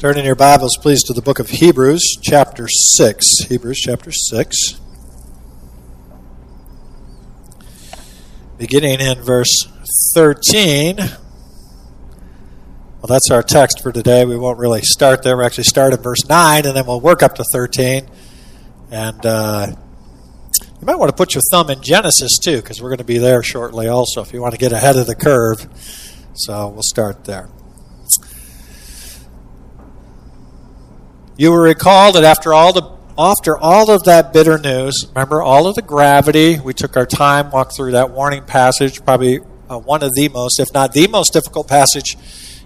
Turn in your Bibles, please, to the book of Hebrews, chapter 6. Hebrews, chapter 6. Beginning in verse 13. Well, that's our text for today. We won't really start there. We'll actually start at verse 9, and then we'll work up to 13. And uh, you might want to put your thumb in Genesis, too, because we're going to be there shortly also, if you want to get ahead of the curve. So we'll start there. You will recall that after all the after all of that bitter news, remember all of the gravity, we took our time, walked through that warning passage, probably uh, one of the most, if not the most difficult passage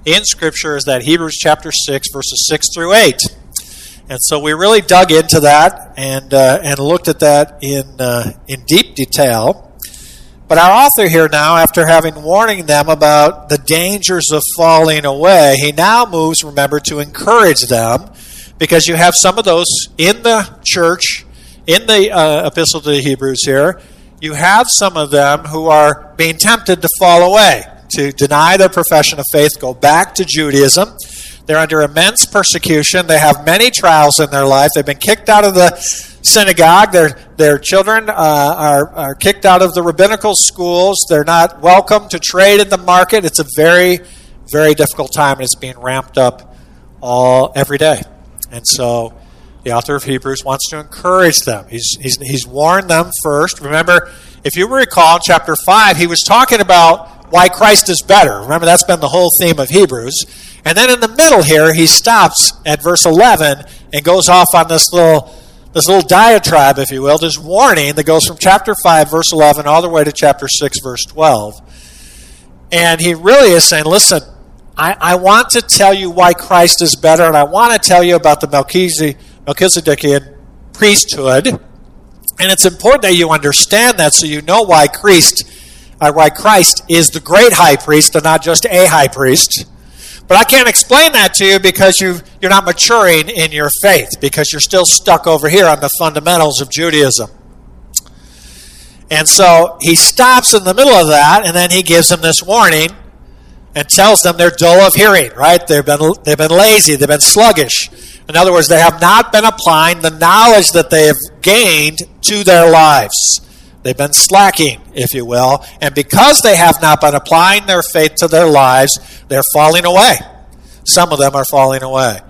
in Scripture is that Hebrews chapter 6, verses 6 through 8. And so we really dug into that and, uh, and looked at that in, uh, in deep detail. But our author here now, after having warning them about the dangers of falling away, he now moves, remember, to encourage them because you have some of those in the church, in the uh, epistle to the Hebrews here. You have some of them who are being tempted to fall away, to deny their profession of faith, go back to Judaism. They're under immense persecution. They have many trials in their life. They've been kicked out of the synagogue. Their, their children uh, are, are kicked out of the rabbinical schools. They're not welcome to trade in the market. It's a very, very difficult time, and it's being ramped up all every day. And so the author of Hebrews wants to encourage them. He's, he's, he's warned them first. Remember, if you recall, in chapter 5, he was talking about why Christ is better. Remember, that's been the whole theme of Hebrews. And then in the middle here, he stops at verse 11 and goes off on this little, this little diatribe, if you will, this warning that goes from chapter 5, verse 11, all the way to chapter 6, verse 12. And he really is saying, listen, I, I want to tell you why Christ is better, and I want to tell you about the Melchizedekian priesthood. And it's important that you understand that so you know why Christ, uh, why Christ is the great high priest and not just a high priest. But I can't explain that to you because you you're not maturing in your faith, because you're still stuck over here on the fundamentals of Judaism. And so he stops in the middle of that, and then he gives him this warning and tells them they're dull of hearing, right? They've been, they've been lazy, they've been sluggish. In other words, they have not been applying the knowledge that they have gained to their lives. They've been slacking, if you will. And because they have not been applying their faith to their lives, they're falling away. Some of them are falling away.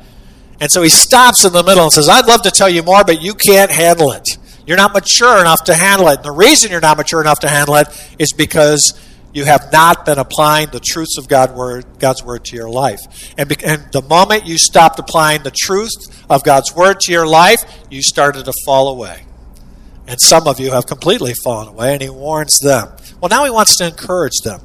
And so he stops in the middle and says, I'd love to tell you more, but you can't handle it. You're not mature enough to handle it. And the reason you're not mature enough to handle it is because you have not been applying the truths of God word, God's word to your life. And, and the moment you stopped applying the truth of God's word to your life, you started to fall away. And some of you have completely fallen away, and he warns them. Well, now he wants to encourage them.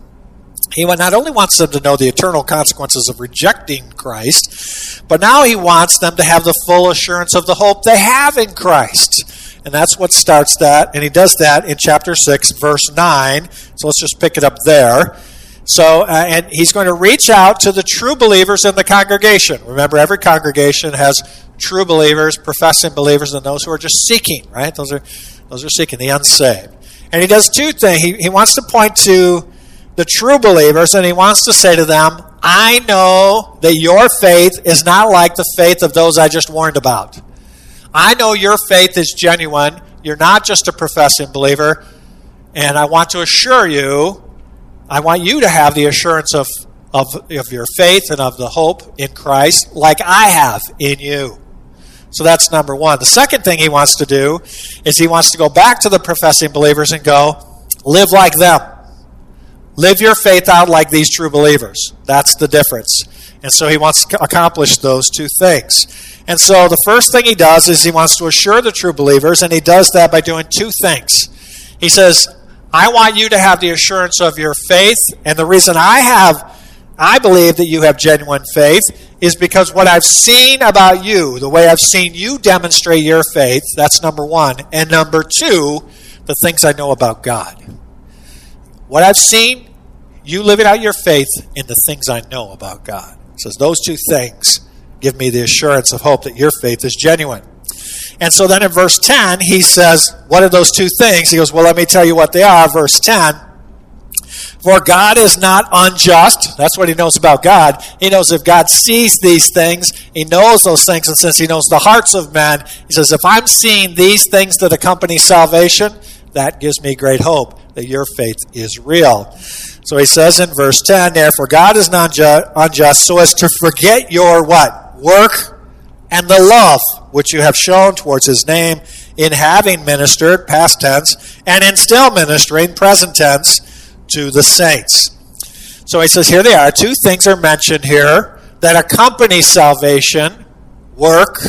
He not only wants them to know the eternal consequences of rejecting Christ, but now he wants them to have the full assurance of the hope they have in Christ. And that's what starts that. And he does that in chapter 6, verse 9. So let's just pick it up there. So, uh, and he's going to reach out to the true believers in the congregation. Remember, every congregation has true believers, professing believers, and those who are just seeking, right? Those are, those are seeking, the unsaved. And he does two things. He, he wants to point to the true believers, and he wants to say to them, I know that your faith is not like the faith of those I just warned about. I know your faith is genuine. You're not just a professing believer. And I want to assure you, I want you to have the assurance of, of, of your faith and of the hope in Christ like I have in you. So that's number one. The second thing he wants to do is he wants to go back to the professing believers and go, live like them. Live your faith out like these true believers. That's the difference. And so he wants to accomplish those two things. And so the first thing he does is he wants to assure the true believers, and he does that by doing two things. He says, I want you to have the assurance of your faith, and the reason I have I believe that you have genuine faith is because what I've seen about you, the way I've seen you demonstrate your faith, that's number one. And number two, the things I know about God. What I've seen, you living out your faith in the things I know about God. Says those two things give me the assurance of hope that your faith is genuine. And so then in verse 10, he says, What are those two things? He goes, Well, let me tell you what they are. Verse 10 For God is not unjust. That's what he knows about God. He knows if God sees these things, he knows those things, and since he knows the hearts of men, he says, if I'm seeing these things that accompany salvation, that gives me great hope that your faith is real. So he says in verse 10, therefore God is not unjust so as to forget your what? Work and the love which you have shown towards his name in having ministered, past tense, and in still ministering, present tense, to the saints. So he says, here they are. Two things are mentioned here that accompany salvation work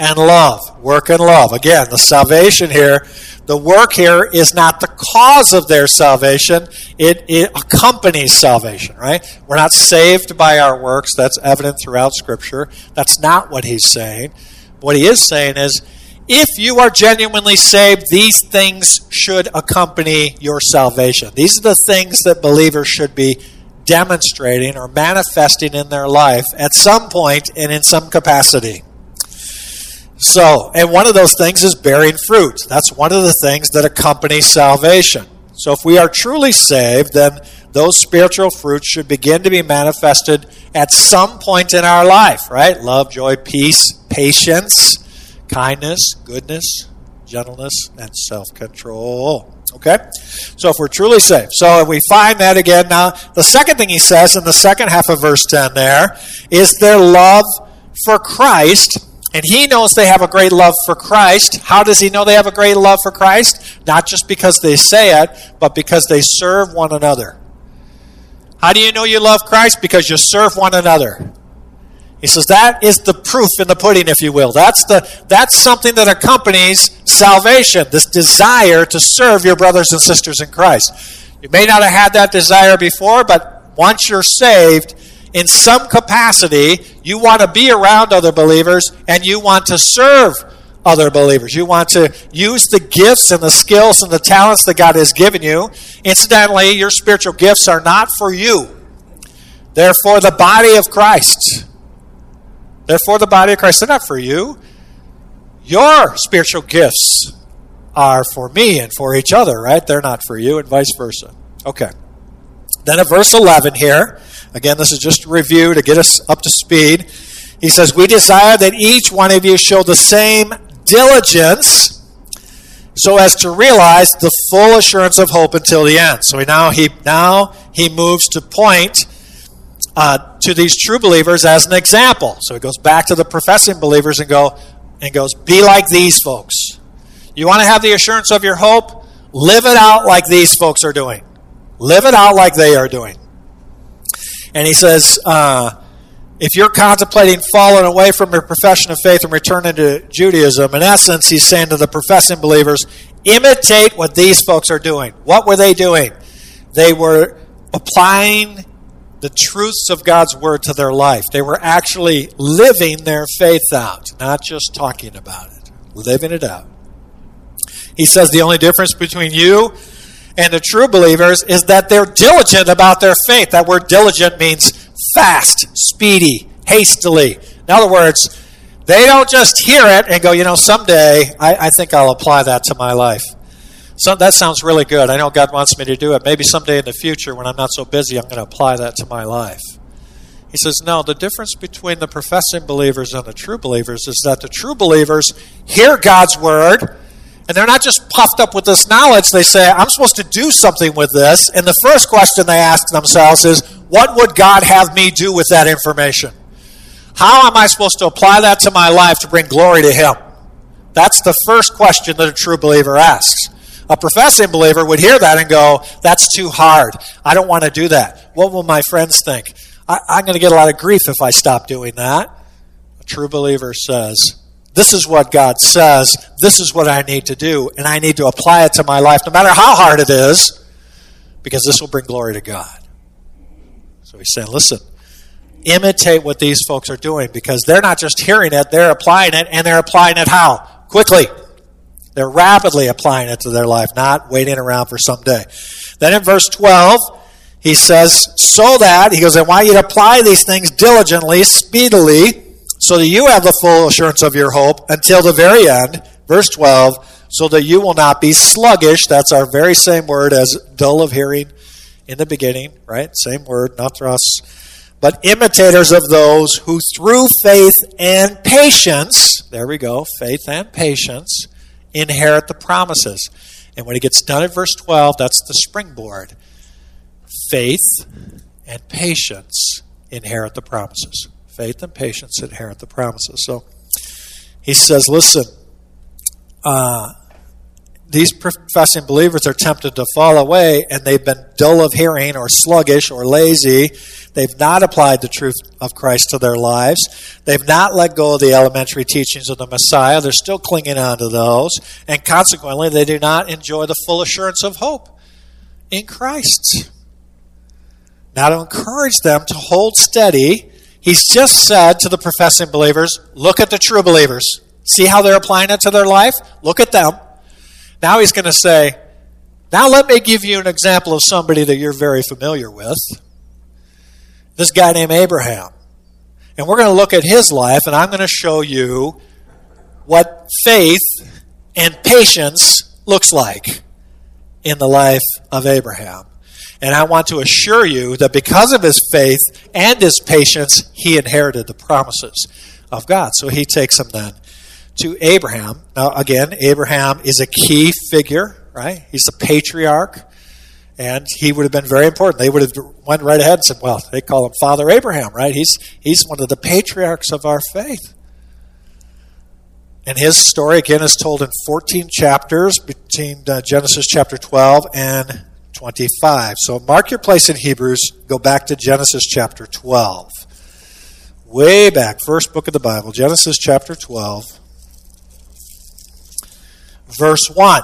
and love. Work and love. Again, the salvation here, the work here is not the cause of their salvation, it, it accompanies salvation, right? We're not saved by our works. That's evident throughout Scripture. That's not what he's saying. What he is saying is, if you are genuinely saved, these things should accompany your salvation. These are the things that believers should be demonstrating or manifesting in their life at some point and in some capacity. So, and one of those things is bearing fruit. That's one of the things that accompany salvation. So, if we are truly saved, then those spiritual fruits should begin to be manifested at some point in our life, right? Love, joy, peace, patience kindness, goodness, gentleness, and self control. Okay? So if we're truly saved. So if we find that again. Now, the second thing he says in the second half of verse 10 there is their love for Christ. And he knows they have a great love for Christ. How does he know they have a great love for Christ? Not just because they say it, but because they serve one another. How do you know you love Christ? Because you serve one another. He says that is the proof in the pudding, if you will. That's, the, that's something that accompanies salvation, this desire to serve your brothers and sisters in Christ. You may not have had that desire before, but once you're saved, in some capacity, you want to be around other believers and you want to serve other believers. You want to use the gifts and the skills and the talents that God has given you. Incidentally, your spiritual gifts are not for you, they're for the body of Christ. Therefore, the body of Christ, they're not for you. Your spiritual gifts are for me and for each other, right? They're not for you, and vice versa. Okay. Then at verse 11 here, again, this is just a review to get us up to speed. He says, We desire that each one of you show the same diligence so as to realize the full assurance of hope until the end. So now he now he moves to point uh, to these true believers as an example. So he goes back to the professing believers and go and goes, "Be like these folks. You want to have the assurance of your hope? Live it out like these folks are doing. Live it out like they are doing." And he says, uh, if you're contemplating falling away from your profession of faith and returning to Judaism, in essence, he's saying to the professing believers, imitate what these folks are doing. What were they doing? They were applying the truths of God's word to their life. They were actually living their faith out, not just talking about it, living it out. He says the only difference between you and the true believers is that they're diligent about their faith. That word diligent means fast, speedy, hastily. In other words, they don't just hear it and go, you know, someday I, I think I'll apply that to my life. So that sounds really good. I know God wants me to do it. Maybe someday in the future, when I'm not so busy, I'm going to apply that to my life. He says, No, the difference between the professing believers and the true believers is that the true believers hear God's word, and they're not just puffed up with this knowledge. They say, I'm supposed to do something with this. And the first question they ask themselves is, What would God have me do with that information? How am I supposed to apply that to my life to bring glory to Him? That's the first question that a true believer asks. A professing believer would hear that and go, That's too hard. I don't want to do that. What will my friends think? I, am going to get a lot of grief if I stop doing that. A true believer says, This is what God says. This is what I need to do, and I need to apply it to my life, no matter how hard it is, because this will bring glory to God. So he's saying, Listen, imitate what these folks are doing because they're not just hearing it, they're applying it, and they're applying it how? Quickly. They're rapidly applying it to their life, not waiting around for someday. Then in verse 12, he says, So that, he goes, I want you to apply these things diligently, speedily, so that you have the full assurance of your hope until the very end. Verse 12, so that you will not be sluggish. That's our very same word as dull of hearing in the beginning, right? Same word, natros. But imitators of those who through faith and patience, there we go, faith and patience, inherit the promises. And when he gets done at verse 12, that's the springboard. Faith and patience inherit the promises. Faith and patience inherit the promises. So he says, listen, uh, these professing believers are tempted to fall away and they've been dull of hearing or sluggish or lazy. They've not applied the truth of Christ to their lives. They've not let go of the elementary teachings of the Messiah. They're still clinging on to those. And consequently, they do not enjoy the full assurance of hope in Christ. Now, to encourage them to hold steady, he's just said to the professing believers, look at the true believers. See how they're applying it to their life? Look at them. Now he's going to say, Now let me give you an example of somebody that you're very familiar with. This guy named Abraham. And we're going to look at his life, and I'm going to show you what faith and patience looks like in the life of Abraham. And I want to assure you that because of his faith and his patience, he inherited the promises of God. So he takes them then to Abraham. Now, again, Abraham is a key figure, right? He's the patriarch, and he would have been very important. They would have went right ahead and said, "Well, they call him Father Abraham, right? He's he's one of the patriarchs of our faith." And his story again is told in 14 chapters between uh, Genesis chapter 12 and 25. So mark your place in Hebrews. Go back to Genesis chapter 12. Way back, first book of the Bible, Genesis chapter 12 verse 1.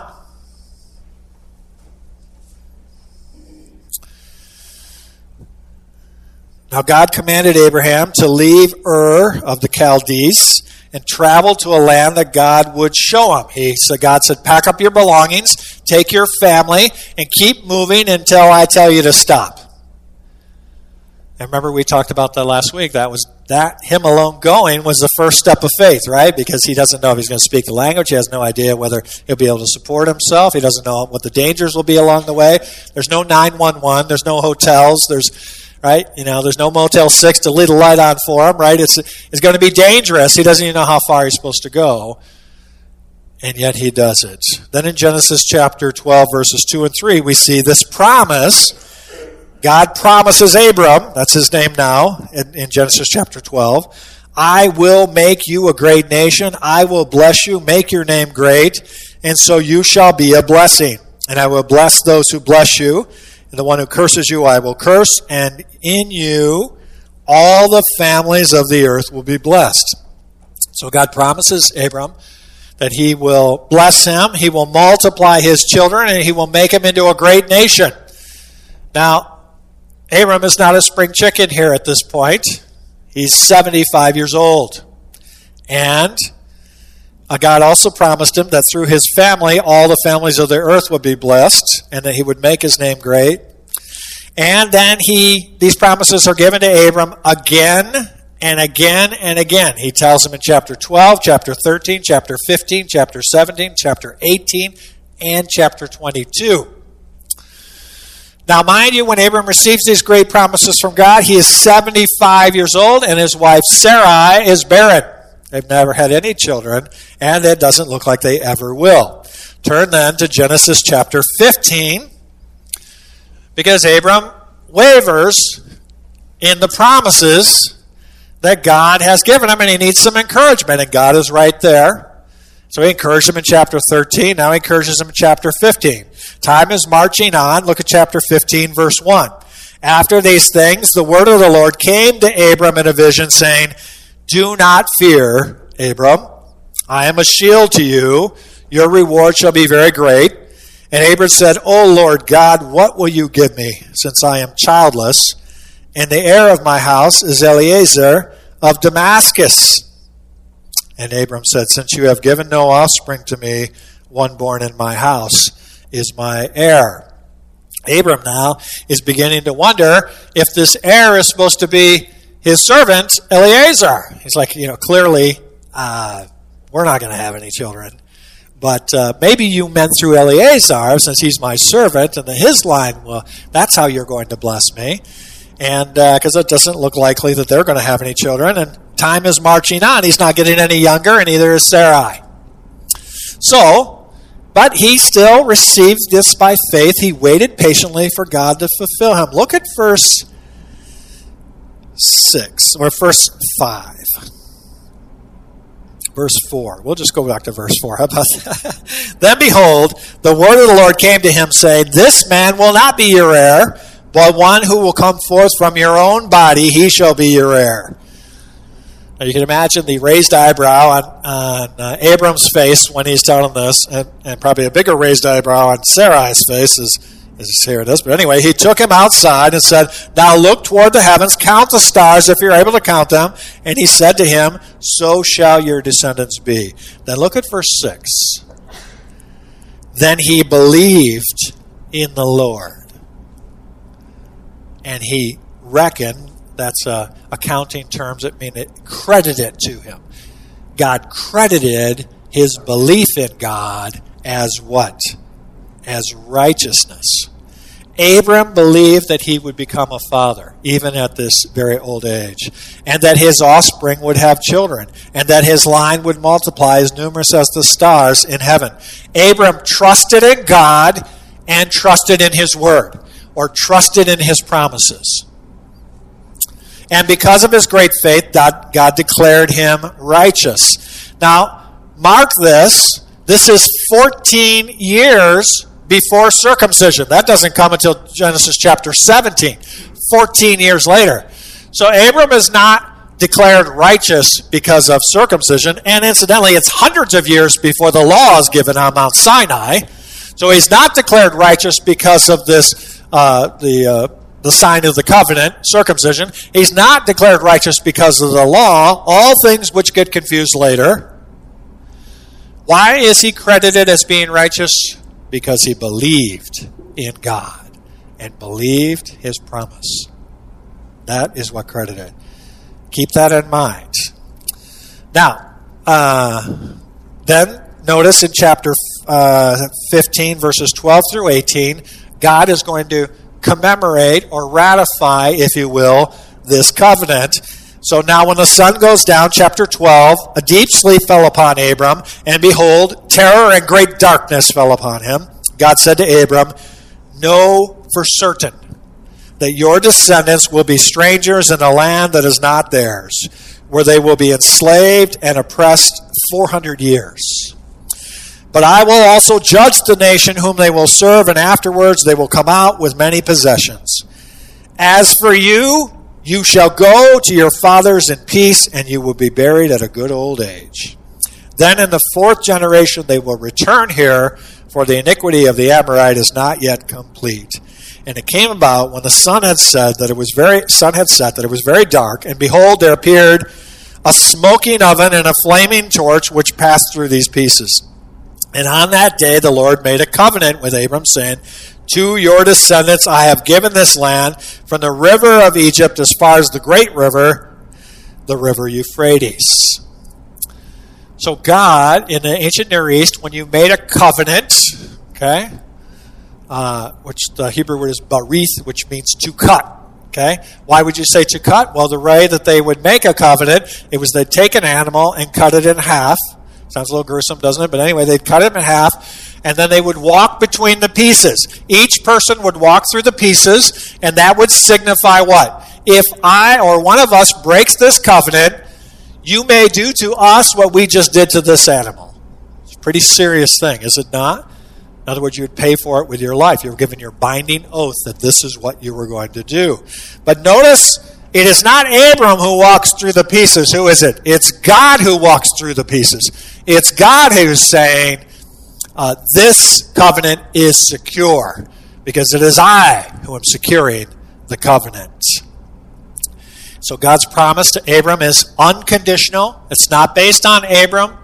Now God commanded Abraham to leave Ur of the Chaldees and travel to a land that God would show him. He so God said, "Pack up your belongings, take your family, and keep moving until I tell you to stop." And remember, we talked about that last week. That was that him alone going was the first step of faith, right? Because he doesn't know if he's going to speak the language. He has no idea whether he'll be able to support himself. He doesn't know what the dangers will be along the way. There's no 911. There's no hotels. There's, right? You know, there's no Motel 6 to lead a light on for him, right? It's, it's going to be dangerous. He doesn't even know how far he's supposed to go. And yet he does it. Then in Genesis chapter 12, verses 2 and 3, we see this promise God promises Abram, that's his name now in, in, Genesis chapter 12, I will make you a great nation. I will bless you, make your name great, and so you shall be a blessing. And I will bless those who bless you, and the one who curses you I will curse, and in you all the families of the earth will be blessed. So God promises Abram that he will bless him, he will multiply his children, and he will make him into a great nation. Now, Abram is not a spring chicken here at this point. He's 75 years old. And God also promised him that through his family, all the families of the earth would be blessed and that he would make his name great. And then he, these promises are given to Abram again and again and again. He tells him in chapter 12, chapter 13, chapter 15, chapter 17, chapter 18, and chapter 22. Now, mind you, when Abram receives these great promises from God, he is 75 years old, and his wife Sarai is barren. They've never had any children, and it doesn't look like they ever will. Turn then to Genesis chapter 15, because Abram wavers in the promises that God has given him, and he needs some encouragement, and God is right there. So he encouraged him in chapter 13. Now he encourages him in chapter 15. Time is marching on. Look at chapter 15, verse 1. After these things, the word of the Lord came to Abram in a vision, saying, Do not fear, Abram. I am a shield to you. Your reward shall be very great. And Abram said, O Lord God, what will you give me, since I am childless? And the heir of my house is Eliezer of Damascus. And Abram said, Since you have given no offspring to me, one born in my house is my heir. Abram now is beginning to wonder if this heir is supposed to be his servant, Eleazar. He's like, you know, clearly, uh, we're not going to have any children. But uh, maybe you meant through Eleazar, since he's my servant, and his line, well, that's how you're going to bless me. And because uh, it doesn't look likely that they're going to have any children, and time is marching on. He's not getting any younger, and neither is Sarai. So, but he still received this by faith. He waited patiently for God to fulfill him. Look at verse 6, or verse 5 verse 4. We'll just go back to verse 4. How about that? then behold, the word of the Lord came to him, saying, This man will not be your heir, but one who will come forth from your own body, he shall be your heir. Now you can imagine the raised eyebrow on, on uh, Abram's face when he's telling this, and, and probably a bigger raised eyebrow on Sarai's face is it is. But anyway, he took him outside and said, Now look toward the heavens, count the stars if you're able to count them. And he said to him, So shall your descendants be. Then look at verse 6. Then he believed in the Lord. And he reckoned, that's accounting terms, it means it credited to him. God credited his belief in God as what? As righteousness. Abram believed that he would become a father, even at this very old age, and that his offspring would have children, and that his line would multiply as numerous as the stars in heaven. Abram trusted in God and trusted in his word, or trusted in his promises. And because of his great faith, God, declared him righteous. Now, mark this. This is 14 years before circumcision. That doesn't come until Genesis chapter 17, 14 years later. So Abram is not declared righteous because of circumcision, and incidentally, it's hundreds of years before the law is given on Mount Sinai. So he's not declared righteous because of this, uh, the uh, the sign of the covenant, circumcision. He's not declared righteous because of the law. All things which get confused later. Why is he credited as being righteous? Because he believed in God and believed his promise. That is what credited. Keep that in mind. Now, uh, then notice in chapter uh, 15, verses 12 through 18, God is going to commemorate or ratify, if you will, this covenant so now, when the sun goes down, chapter 12, a deep sleep fell upon Abram, and behold, terror and great darkness fell upon him. God said to Abram, Know for certain that your descendants will be strangers in a land that is not theirs, where they will be enslaved and oppressed 400 years. But I will also judge the nation whom they will serve, and afterwards they will come out with many possessions. As for you, you shall go to your fathers in peace, and you will be buried at a good old age. Then in the fourth generation they will return here, for the iniquity of the Amorite is not yet complete. And it came about when the sun had said that it was very sun had set that it was very dark, and behold, there appeared a smoking oven and a flaming torch which passed through these pieces. And on that day the Lord made a covenant with Abram, saying, to your descendants I have given this land from the river of Egypt as far as the great river, the river Euphrates. So, God, in the ancient Near East, when you made a covenant, okay, uh, which the Hebrew word is barith, which means to cut. Okay, why would you say to cut? Well, the way that they would make a covenant, it was they'd take an animal and cut it in half. Sounds a little gruesome, doesn't it? But anyway, they'd cut it in half and then they would walk between the pieces. Each person would walk through the pieces, and that would signify what? If I or one of us breaks this covenant, you may do to us what we just did to this animal. It's a pretty serious thing, is it not? In other words, you would pay for it with your life. You're given your binding oath that this is what you were going to do. But notice, it is not Abram who walks through the pieces. Who is it? It's God who walks through the pieces. It's God who's saying, uh, this covenant is secure because it is I who am securing the covenant. So God's promise to Abram is unconditional. It's not based on Abram.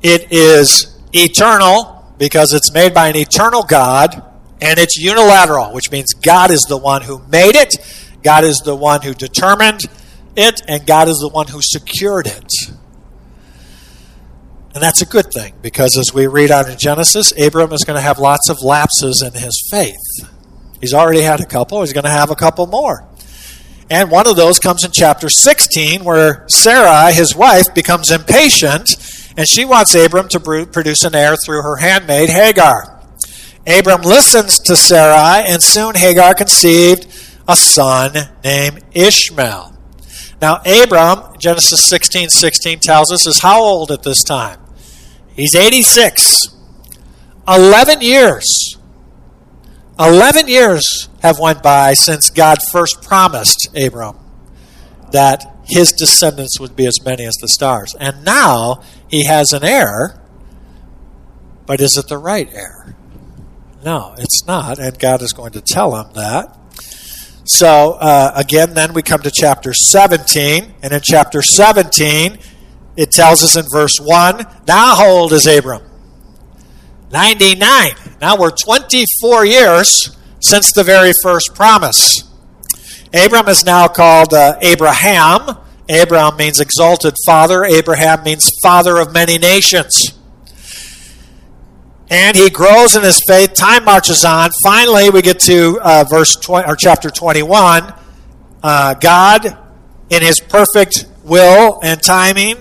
It is eternal because it's made by an eternal God, and it's unilateral, which means God is the one who made it, God is the one who determined it, and God is the one who secured it. And that's a good thing because as we read on in Genesis, Abram is going to have lots of lapses in his faith. He's already had a couple, he's going to have a couple more. And one of those comes in chapter 16, where Sarai, his wife, becomes impatient and she wants Abram to produce an heir through her handmaid Hagar. Abram listens to Sarai, and soon Hagar conceived a son named Ishmael. Now, Abram, Genesis 16 16 tells us, is how old at this time? He's 86. 11 years. 11 years have went by since God first promised Abram that his descendants would be as many as the stars. And now he has an heir, but is it the right heir? No, it's not, and God is going to tell him that. So, uh, again, then we come to chapter 17, and in chapter 17, it tells us in verse 1 Now, how old is Abram? 99. Now we're 24 years since the very first promise. Abram is now called uh, Abraham. Abraham means exalted father. Abraham means father of many nations. And he grows in his faith. Time marches on. Finally, we get to uh, verse 20, or chapter 21. Uh, God, in his perfect will and timing,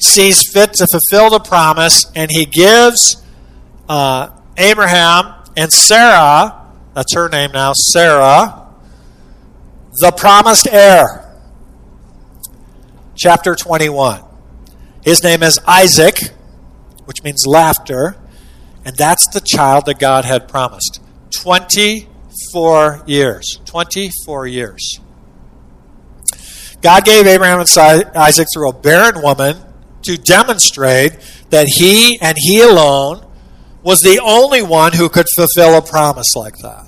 sees fit to fulfill the promise, and he gives uh, Abraham and Sarah, that's her name now, Sarah, the promised heir. Chapter 21. His name is Isaac, which means laughter, and that's the child that God had promised. 24 years. 24 years. God gave Abraham and Isaac through a barren woman to demonstrate that he and he alone was the only one who could fulfill a promise like that.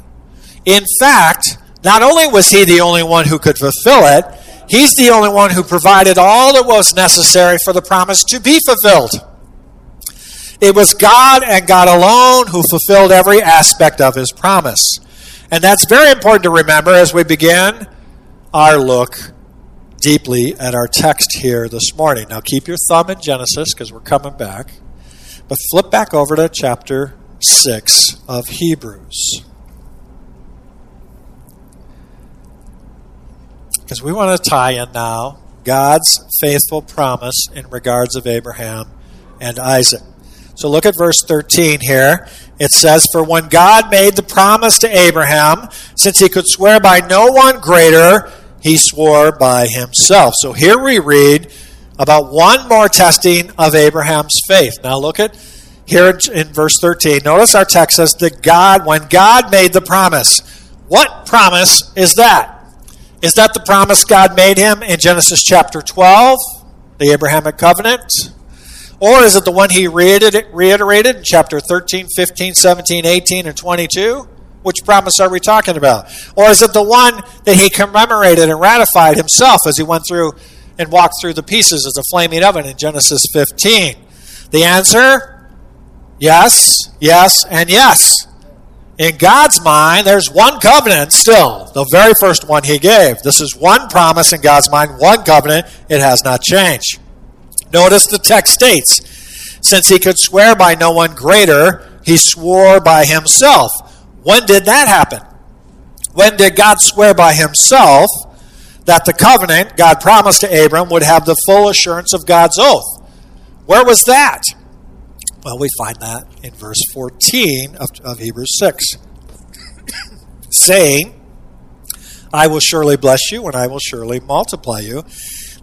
In fact, not only was he the only one who could fulfill it, he's the only one who provided all that was necessary for the promise to be fulfilled. It was God and God alone who fulfilled every aspect of his promise. And that's very important to remember as we begin our look deeply at our text here this morning. Now, keep your thumb in Genesis because we're coming back. But flip back over to chapter 6 of Hebrews. Because we want to tie in now God's faithful promise in regards of Abraham and Isaac. So look at verse 13 here. It says, For when God made the promise to Abraham, since he could swear by no one greater, he swore by himself. So here we read about one more testing of Abraham's faith. Now look at here in verse 13. Notice our text says that God, when God made the promise, what promise is that? Is that the promise God made him in Genesis chapter 12, the Abrahamic covenant? Or is it the one he reiterated in chapter 13, 15, 17, 18, and 22? Which promise are we talking about? Or is it the one that he commemorated and ratified himself as he went through and walked through the pieces as a flaming oven in Genesis 15? The answer yes, yes, and yes. In God's mind, there's one covenant still, the very first one He gave. This is one promise in God's mind, one covenant. It has not changed. Notice the text states, since He could swear by no one greater, He swore by Himself. When did that happen? When did God swear by Himself that the covenant God promised to Abram would have the full assurance of God's oath? Where was that? Well, we find that in verse 14 of, of Hebrews 6, saying, I will surely bless you and I will surely multiply you.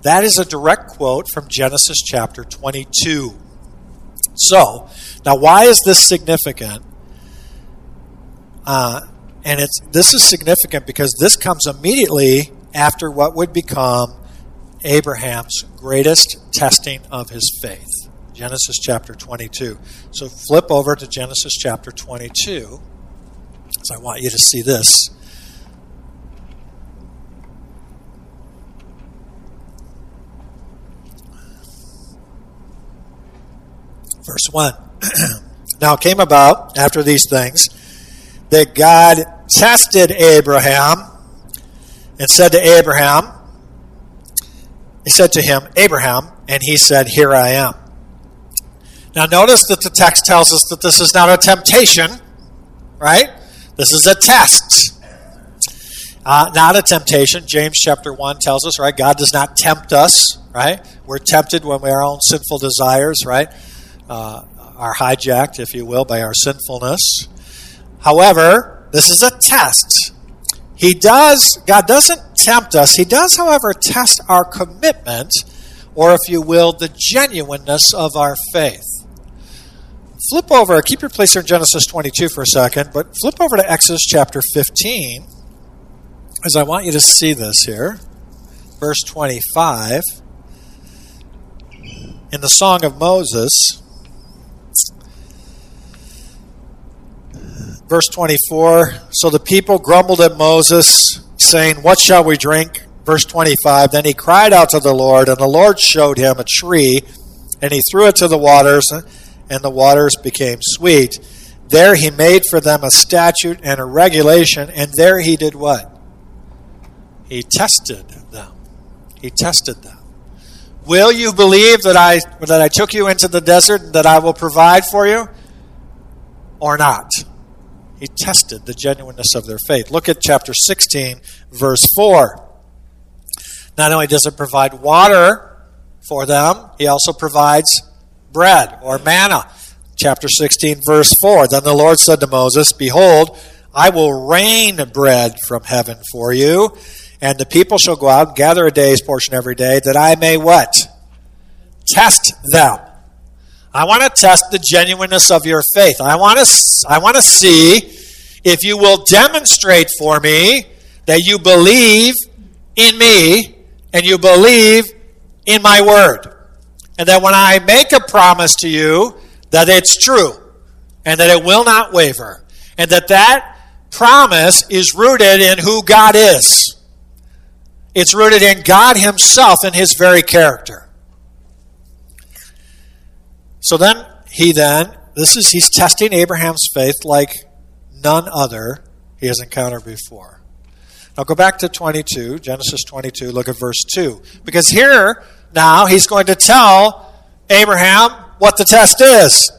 That is a direct quote from Genesis chapter 22. So, now why is this significant? Uh, and it's this is significant because this comes immediately after what would become Abraham's greatest testing of his faith. Genesis chapter 22. So flip over to Genesis chapter 22. So I want you to see this. Verse 1. now it came about after these things that God tested Abraham and said to Abraham, He said to him, Abraham, and he said, Here I am. Now, notice that the text tells us that this is not a temptation, right? This is a test. Uh, not a temptation. James chapter 1 tells us, right? God does not tempt us, right? We're tempted when we our own sinful desires, right? Uh, are hijacked, if you will, by our sinfulness. However, this is a test. He does, God doesn't tempt us. He does, however, test our commitment, or if you will, the genuineness of our faith. Flip over, keep your place here in Genesis 22 for a second, but flip over to Exodus chapter 15, as I want you to see this here. Verse 25. In the Song of Moses, verse 24 So the people grumbled at Moses, saying, What shall we drink? Verse 25 Then he cried out to the Lord, and the Lord showed him a tree, and he threw it to the waters and the waters became sweet. There he made for them a statute and a regulation, and there he did what? He tested them. He tested them. Will you believe that I that I took you into the desert and that I will provide for you? Or not? He tested the genuineness of their faith. Look at chapter 16, verse 4. Not only does it provide water for them, he also provides bread or manna. Chapter 16, verse 4. Then the Lord said to Moses, Behold, I will rain bread from heaven for you, and the people shall go out and gather a day's portion every day, that I may what? Test them. I want to test the genuineness of your faith. I want to, I want to see if you will demonstrate for me that you believe in me and you believe in my word and that when I make a promise to you, that it's true, and that it will not waver, and that that promise is rooted in who God is. It's rooted in God Himself and His very character. So then, he then, this is, he's testing Abraham's faith like none other he has encountered before. Now go back to 22, Genesis 22, look at verse 2. Because here, now he's going to tell Abraham what the test is.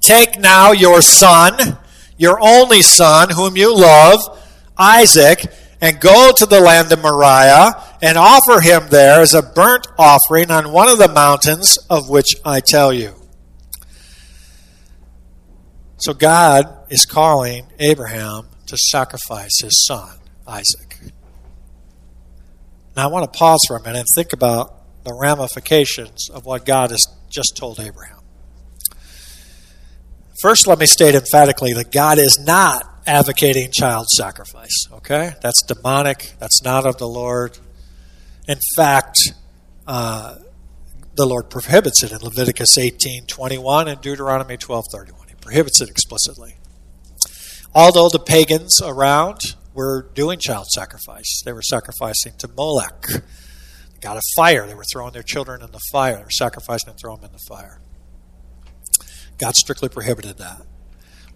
Take now your son, your only son, whom you love, Isaac, and go to the land of Moriah and offer him there as a burnt offering on one of the mountains of which I tell you. So God is calling Abraham to sacrifice his son, Isaac. Now I want to pause for a minute and think about the ramifications of what God has just told Abraham. First, let me state emphatically that God is not advocating child sacrifice, okay? That's demonic, that's not of the Lord. In fact, uh, the Lord prohibits it in Leviticus 18 21 and Deuteronomy 12 31. He prohibits it explicitly. Although the pagans around were doing child sacrifice, they were sacrificing to Molech God of fire. They were throwing their children in the fire. They were sacrificing and throwing them in the fire. God strictly prohibited that.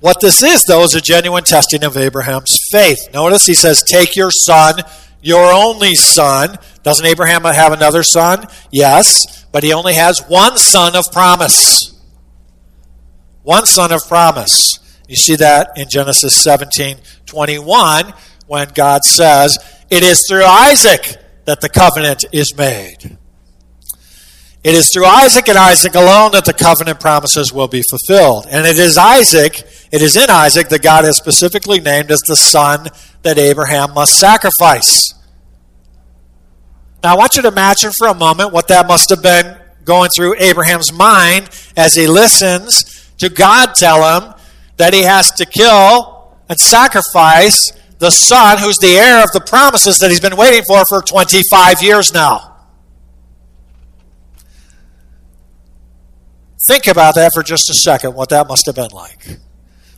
What this is, though, is a genuine testing of Abraham's faith. Notice he says, Take your son, your only son. Doesn't Abraham have another son? Yes, but he only has one son of promise. One son of promise. You see that in Genesis 17 21 when God says, It is through Isaac that the covenant is made. It is through Isaac and Isaac alone that the covenant promises will be fulfilled. And it is Isaac, it is in Isaac that God has specifically named as the son that Abraham must sacrifice. Now, I want you to imagine for a moment what that must have been going through Abraham's mind as he listens to God tell him that he has to kill and sacrifice the son who's the heir of the promises that he's been waiting for for 25 years now. Think about that for just a second, what that must have been like.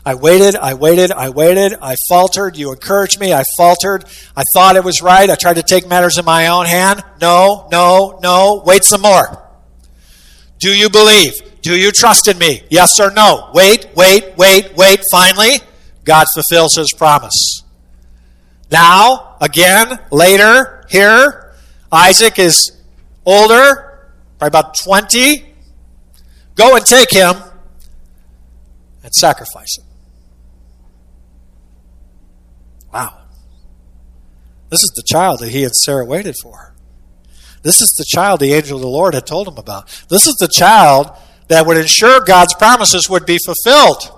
I waited, I waited, I waited, I faltered. You encouraged me, I faltered. I thought it was right. I tried to take matters in my own hand. No, no, no. Wait some more. Do you believe? Do you trust in me? Yes or no? Wait, wait, wait, wait. Finally, God fulfills his promise. Now, again, later, here, Isaac is older, by about 20, Go and take him and sacrifice him. This is the child that he and Sarah waited for. This is the child the angel of the Lord had told him about. This is the child that would ensure God's promises would be fulfilled.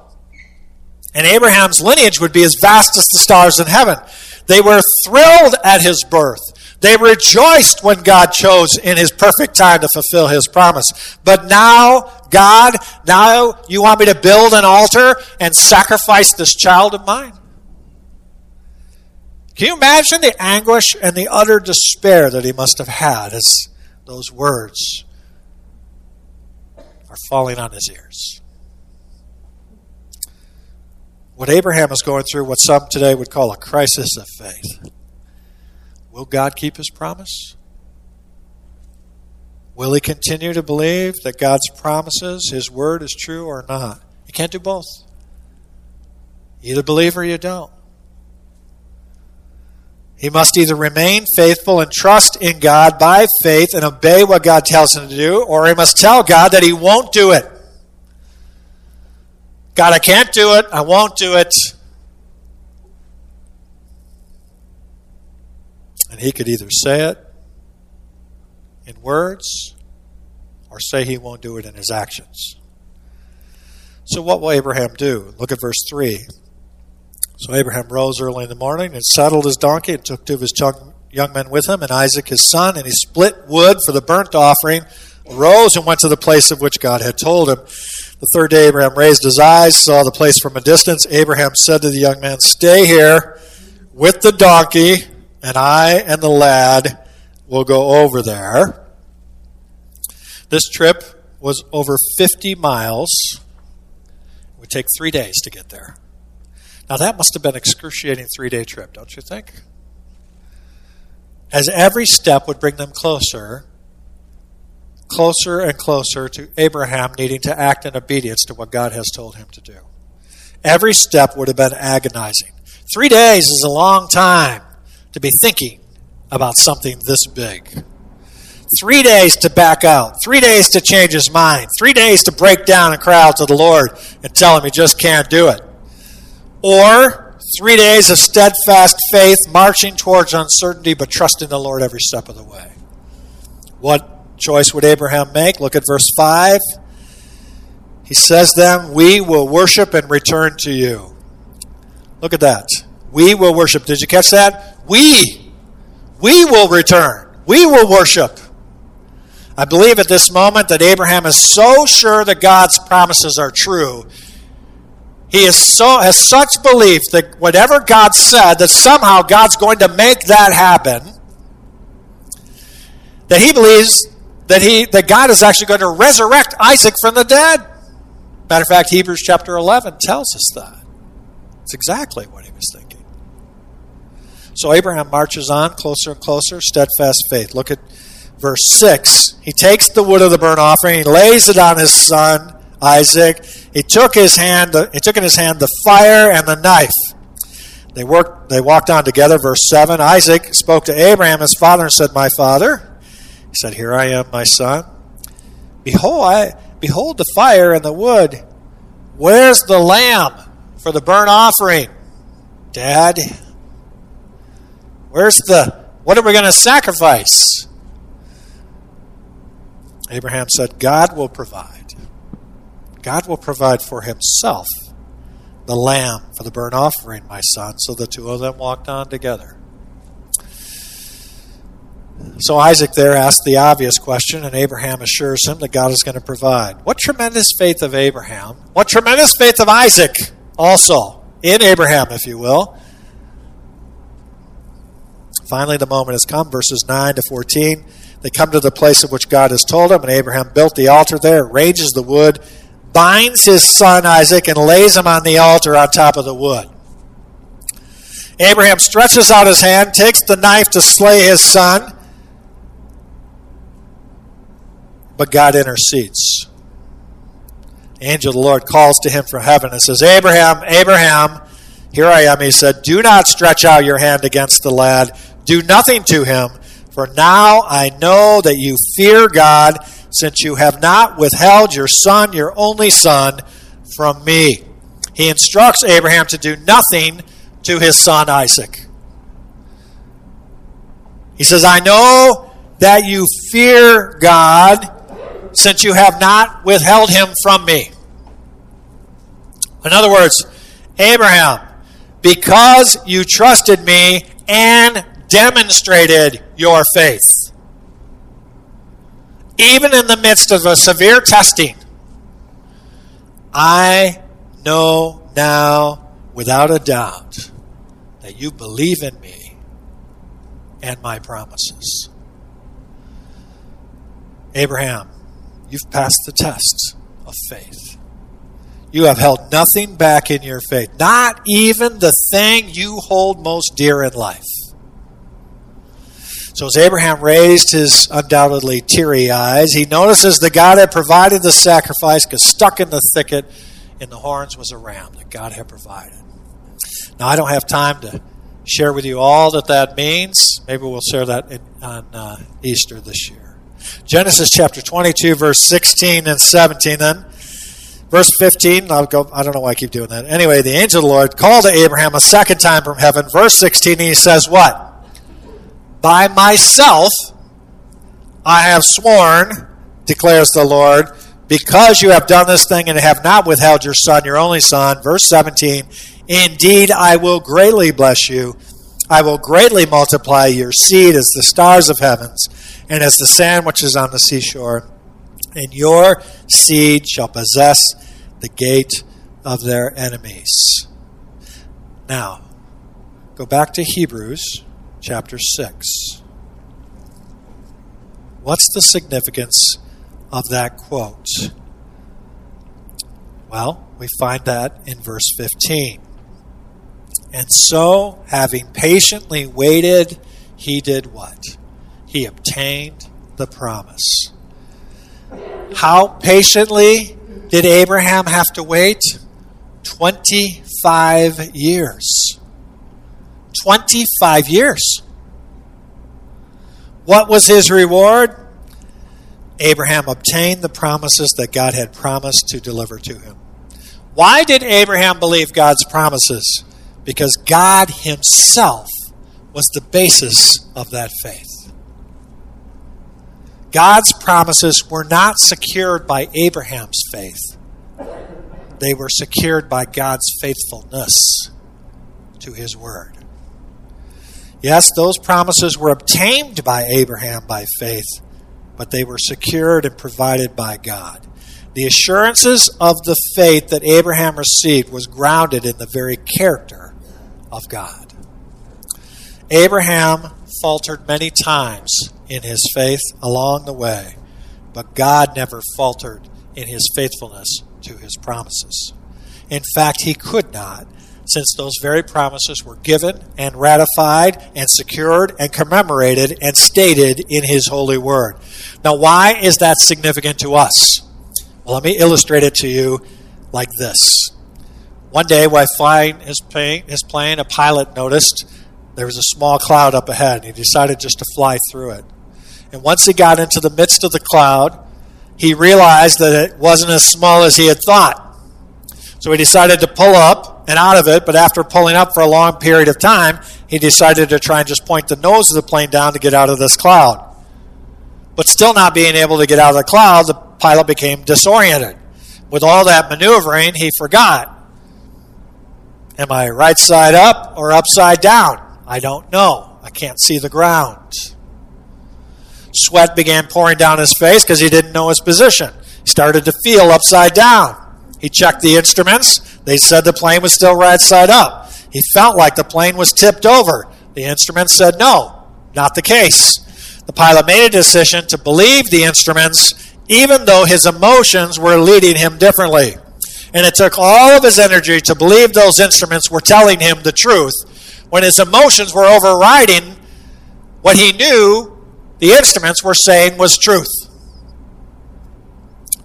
And Abraham's lineage would be as vast as the stars in heaven. They were thrilled at his birth. They rejoiced when God chose in his perfect time to fulfill his promise. But now, God, now you want me to build an altar and sacrifice this child of mine? Can you imagine the anguish and the utter despair that he must have had as those words are falling on his ears? What Abraham is going through, what some today would call a crisis of faith. Will God keep his promise? Will he continue to believe that God's promises, his word is true or not? You can't do both. You either believe or you don't. He must either remain faithful and trust in God by faith and obey what God tells him to do, or he must tell God that he won't do it. God, I can't do it. I won't do it. And he could either say it in words or say he won't do it in his actions. So, what will Abraham do? Look at verse 3. So Abraham rose early in the morning and saddled his donkey and took two of his young men with him and Isaac his son, and he split wood for the burnt offering, arose and went to the place of which God had told him. The third day Abraham raised his eyes, saw the place from a distance. Abraham said to the young man, Stay here with the donkey, and I and the lad will go over there. This trip was over 50 miles. It would take three days to get there. Now, that must have been an excruciating three day trip, don't you think? As every step would bring them closer, closer and closer to Abraham needing to act in obedience to what God has told him to do. Every step would have been agonizing. Three days is a long time to be thinking about something this big. Three days to back out. Three days to change his mind. Three days to break down and cry out to the Lord and tell him he just can't do it. Or three days of steadfast faith, marching towards uncertainty, but trusting the Lord every step of the way. What choice would Abraham make? Look at verse 5. He says, Then we will worship and return to you. Look at that. We will worship. Did you catch that? We. We will return. We will worship. I believe at this moment that Abraham is so sure that God's promises are true he is so has such belief that whatever God said, that somehow God's going to make that happen, that he believes that he that God is actually going to resurrect Isaac from the dead. Matter of fact, Hebrews chapter 11 tells us that. It's exactly what he was thinking. So Abraham marches on closer and closer, steadfast faith. Look at verse 6. He takes the wood of the burnt offering, he lays it on his son Isaac. He took his hand. He took in his hand the fire and the knife. They worked. They walked on together. Verse seven. Isaac spoke to Abraham, his father, and said, "My father." He said, "Here I am, my son. Behold, I behold the fire and the wood. Where's the lamb for the burnt offering, Dad? Where's the? What are we going to sacrifice?" Abraham said, "God will provide." God will provide for himself the lamb for the burnt offering, my son. So the two of them walked on together. So Isaac there asked the obvious question, and Abraham assures him that God is going to provide. What tremendous faith of Abraham! What tremendous faith of Isaac also, in Abraham, if you will. Finally, the moment has come, verses 9 to 14. They come to the place of which God has told them, and Abraham built the altar there, arranges the wood, binds his son Isaac and lays him on the altar on top of the wood. Abraham stretches out his hand, takes the knife to slay his son, but God intercedes. The angel of the Lord calls to him from heaven and says, Abraham, Abraham, here I am. He said, Do not stretch out your hand against the lad. Do nothing to him, for now I know that you fear God since you have not withheld your son, your only son, from me. He instructs Abraham to do nothing to his son Isaac. He says, I know that you fear God since you have not withheld him from me. In other words, Abraham, because you trusted me and demonstrated your faith, even in the midst of a severe testing, I know now without a doubt that you believe in me and my promises. Abraham, you've passed the test of faith. You have held nothing back in your faith, not even the thing you hold most dear in life. So, as Abraham raised his undoubtedly teary eyes, he notices the God had provided the sacrifice because stuck in the thicket in the horns was a ram that God had provided. Now, I don't have time to share with you all that that means. Maybe we'll share that in, on uh, Easter this year. Genesis chapter 22, verse 16 and 17, then. Verse 15, I'll go, I don't know why I keep doing that. Anyway, the angel of the Lord called to Abraham a second time from heaven. Verse 16, he says, What? By myself I have sworn, declares the Lord, because you have done this thing and have not withheld your son, your only son. Verse 17, Indeed, I will greatly bless you. I will greatly multiply your seed as the stars of heavens and as the sand which is on the seashore. And your seed shall possess the gate of their enemies. Now, go back to Hebrews chapter 6. What's the significance of that quote? Well, we find that in verse 15. And so, having patiently waited, he did what? He obtained the promise. How patiently did Abraham have to wait? 25 years. 25 years. What was his reward? Abraham obtained the promises that God had promised to deliver to him. Why did Abraham believe God's promises? because God Himself was the basis of that faith. God's promises were not secured by Abraham's faith, they were secured by God's faithfulness to His word. Yes, those promises were obtained by Abraham by faith, but they were secured and provided by God. The assurances of the faith that Abraham received was grounded in the very character of God. Abraham faltered many times in his faith along the way, but God never faltered in his faithfulness to his promises. In fact, he could not, since those very promises were given and ratified and secured and commemorated and stated in his holy word. Now, why is that significant to us? Well, let me illustrate it to you like this. One day, while flying his plane, his plane, a pilot noticed there was a small cloud up ahead. and He decided just to fly through it. And once he got into the midst of the cloud, he realized that it wasn't as small as he had thought. So he decided to pull up and out of it, but after pulling up for a long period of time, he decided to try and just point the nose of the plane down to get out of this cloud. But still not being able to get out of the cloud, the pilot became disoriented. With all that maneuvering, he forgot Am I right side up or upside down? I don't know. I can't see the ground. Sweat began pouring down his face because he didn't know his position. He started to feel upside down. He checked the instruments. They said the plane was still right side up. He felt like the plane was tipped over. The instruments said no, not the case. The pilot made a decision to believe the instruments even though his emotions were leading him differently. And it took all of his energy to believe those instruments were telling him the truth when his emotions were overriding what he knew the instruments were saying was truth.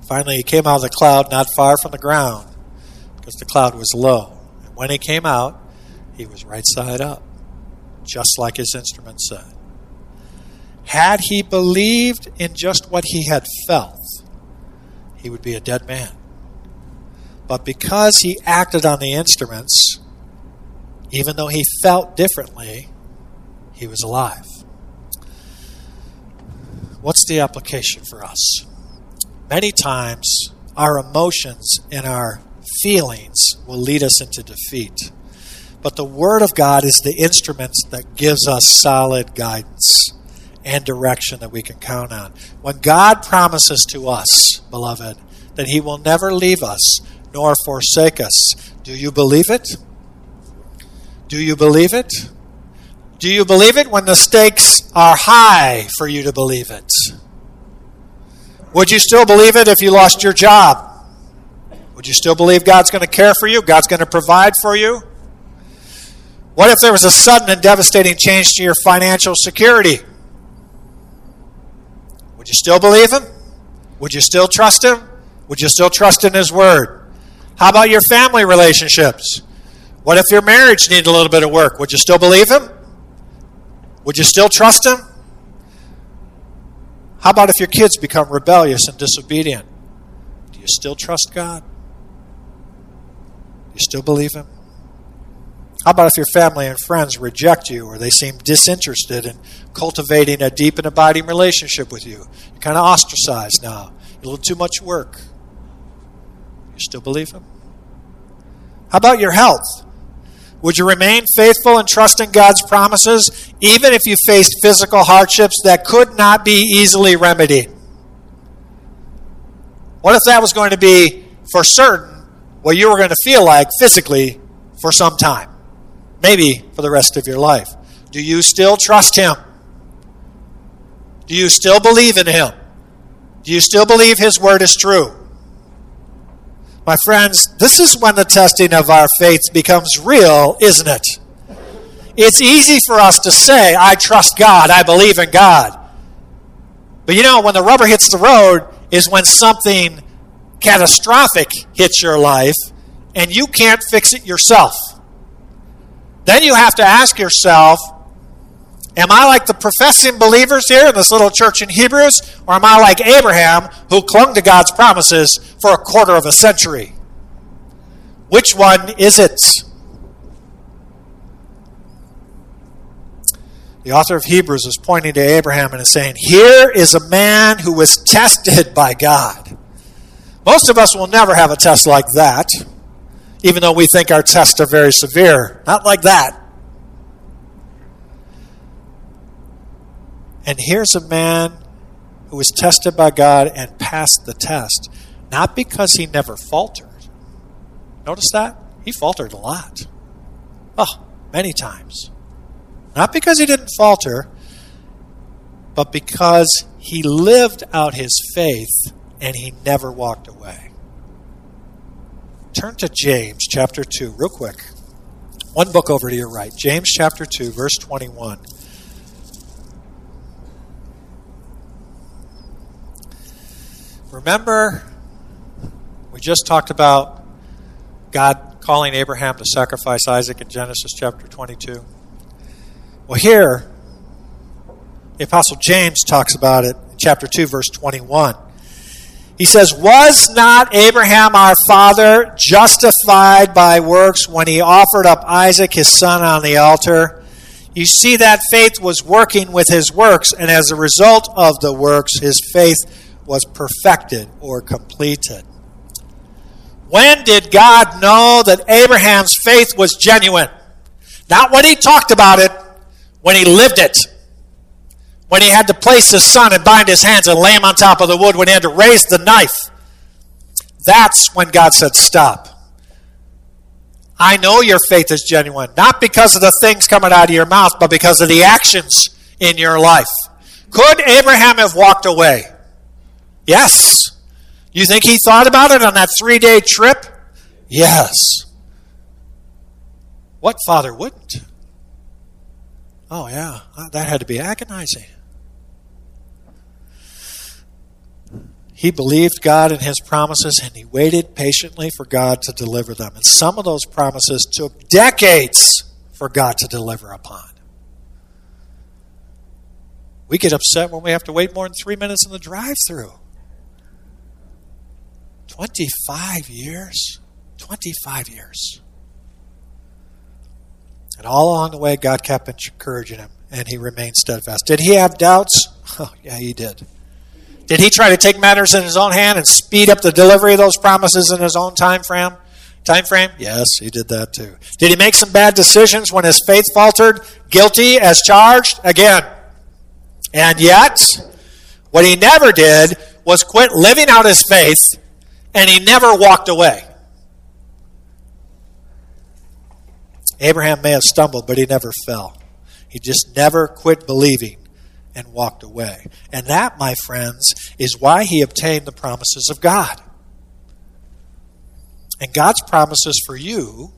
Finally, he came out of the cloud not far from the ground because the cloud was low. And when he came out, he was right side up, just like his instruments said. Had he believed in just what he had felt, he would be a dead man. But because he acted on the instruments, even though he felt differently, he was alive. What's the application for us? Many times, our emotions and our feelings will lead us into defeat. But the Word of God is the instrument that gives us solid guidance and direction that we can count on. When God promises to us, beloved, that He will never leave us nor forsake us, do you believe it? Do you believe it? Do you believe it when the stakes are high for you to believe it? Would you still believe it if you lost your job? Would you still believe God's going to care for you? God's going to provide for you? What if there was a sudden and devastating change to your financial security? Would you still believe Him? Would you still trust Him? Would you still trust in His Word? How about your family relationships? What if your marriage needed a little bit of work? Would you still believe Him? Would you still trust Him? How about if your kids become rebellious and disobedient? Do you still trust God? You still believe Him? How about if your family and friends reject you or they seem disinterested in cultivating a deep and abiding relationship with you? You're kind of ostracized now. A little too much work. You still believe Him? How about your health? Would you remain faithful and trust in God's promises even if you faced physical hardships that could not be easily remedied? What if that was going to be for certain what you were going to feel like physically for some time? maybe for the rest of your life. Do you still trust Him? Do you still believe in Him? Do you still believe His Word is true? My friends, this is when the testing of our faith becomes real, isn't it? It's easy for us to say, I trust God, I believe in God. But you know, when the rubber hits the road is when something catastrophic hits your life and you can't fix it yourself. Then you have to ask yourself, am I like the professing believers here in this little church in Hebrews, or am I like Abraham who clung to God's promises for a quarter of a century? Which one is it? The author of Hebrews is pointing to Abraham and is saying, Here is a man who was tested by God. Most of us will never have a test like that even though we think our tests are very severe. Not like that. And here's a man who was tested by God and passed the test, not because he never faltered. Notice that? He faltered a lot. Oh, many times. Not because he didn't falter, but because he lived out his faith and he never walked away. Turn to James chapter 2, real quick. One book over to your right. James chapter 2, verse 21. Remember, we just talked about God calling Abraham to sacrifice Isaac in Genesis chapter 22. Well, here, the Apostle James talks about it in chapter 2, verse 21. He says, Was not Abraham our father justified by works when he offered up Isaac his son on the altar? You see that faith was working with his works, and as a result of the works, his faith was perfected or completed. When did God know that Abraham's faith was genuine? Not when he talked about it, when he lived it when he had to place his son and bind his hands and lay him on top of the wood, when he had to raise the knife. That's when God said, Stop. I know your faith is genuine, not because of the things coming out of your mouth, but because of the actions in your life. Could Abraham have walked away? Yes. You think he thought about it on that three day trip? Yes. What father wouldn't? Oh, yeah, that had to be agonizing. He believed God and his promises and he waited patiently for God to deliver them. And some of those promises took decades for God to deliver upon. We get upset when we have to wait more than three minutes in the drive through. 25 years? 25 years. And all along the way, God kept encouraging him, and he remained steadfast. Did he have doubts? Oh, yeah, he did. Did he try to take matters in his own hand and speed up the delivery of those promises in his own time frame? Time frame? Yes, he did that too. Did he make some bad decisions when his faith faltered? Guilty as charged? Again. And yet, what he never did was quit living out his faith, and he never walked away. Abraham may have stumbled, but he never fell. He just never quit believing and walked away. And that, my friends, is why he obtained the promises of God. And God's promises for you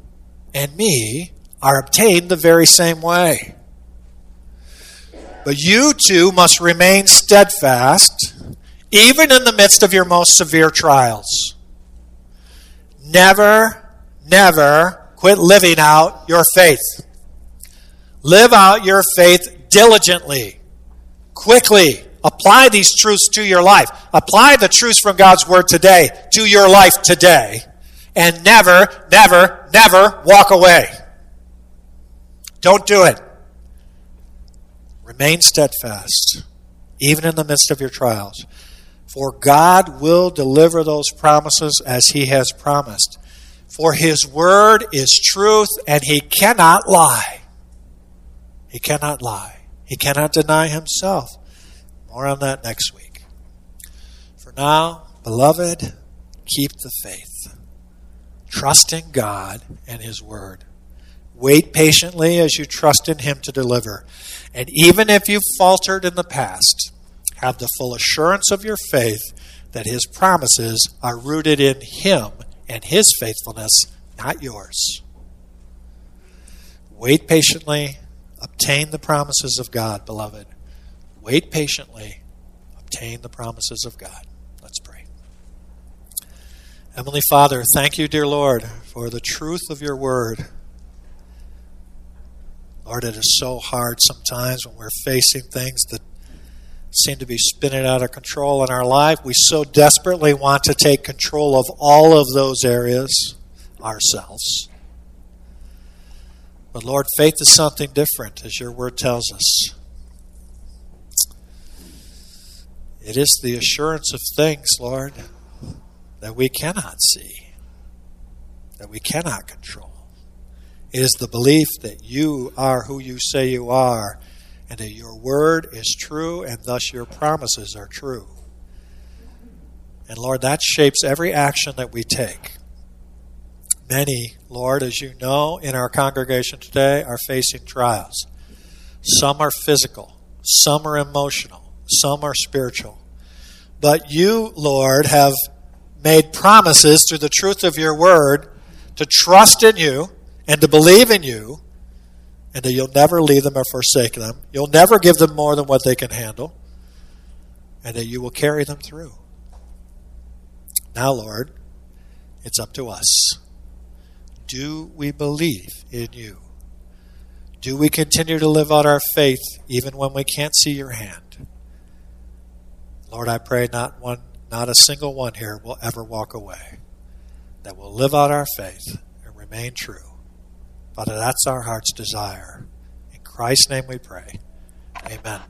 and me are obtained the very same way. But you too must remain steadfast, even in the midst of your most severe trials. Never, never quit living out your faith. Live out your faith diligently, quickly. Apply these truths to your life. Apply the truths from God's Word today to your life today. And never, never, never walk away. Don't do it. Remain steadfast, even in the midst of your trials. For God will deliver those promises as He has promised. For His word is truth, and He cannot lie. He cannot lie. He cannot deny Himself. More on that next week. For now, beloved, keep the faith. Trust in God and His word. Wait patiently as you trust in Him to deliver. And even if you've faltered in the past, have the full assurance of your faith that His promises are rooted in Him and His faithfulness, not yours. Wait patiently, obtain the promises of God, beloved. Wait patiently, obtain the promises of God. Let's pray. Heavenly Father, thank you, dear Lord, for the truth of your word. Lord, it is so hard sometimes when we're facing things that seem to be spinning out of control in our life. We so desperately want to take control of all of those areas ourselves. But Lord, faith is something different, as your word tells us. It is the assurance of things, Lord, that we cannot see, that we cannot control. It is the belief that you are who you say you are, and that your word is true, and thus your promises are true. And Lord, that shapes every action that we take. Many, Lord, as you know, in our congregation today are facing trials. Some are physical, some are emotional, some are spiritual. But you, Lord, have made promises through the truth of your word to trust in you and to believe in you, and that you'll never leave them or forsake them. You'll never give them more than what they can handle, and that you will carry them through. Now, Lord, it's up to us. Do we believe in you? Do we continue to live out our faith even when we can't see your hand? Lord, I pray not one not a single one here will ever walk away. That will live out our faith and remain true. Father, that's our heart's desire. In Christ's name we pray. Amen.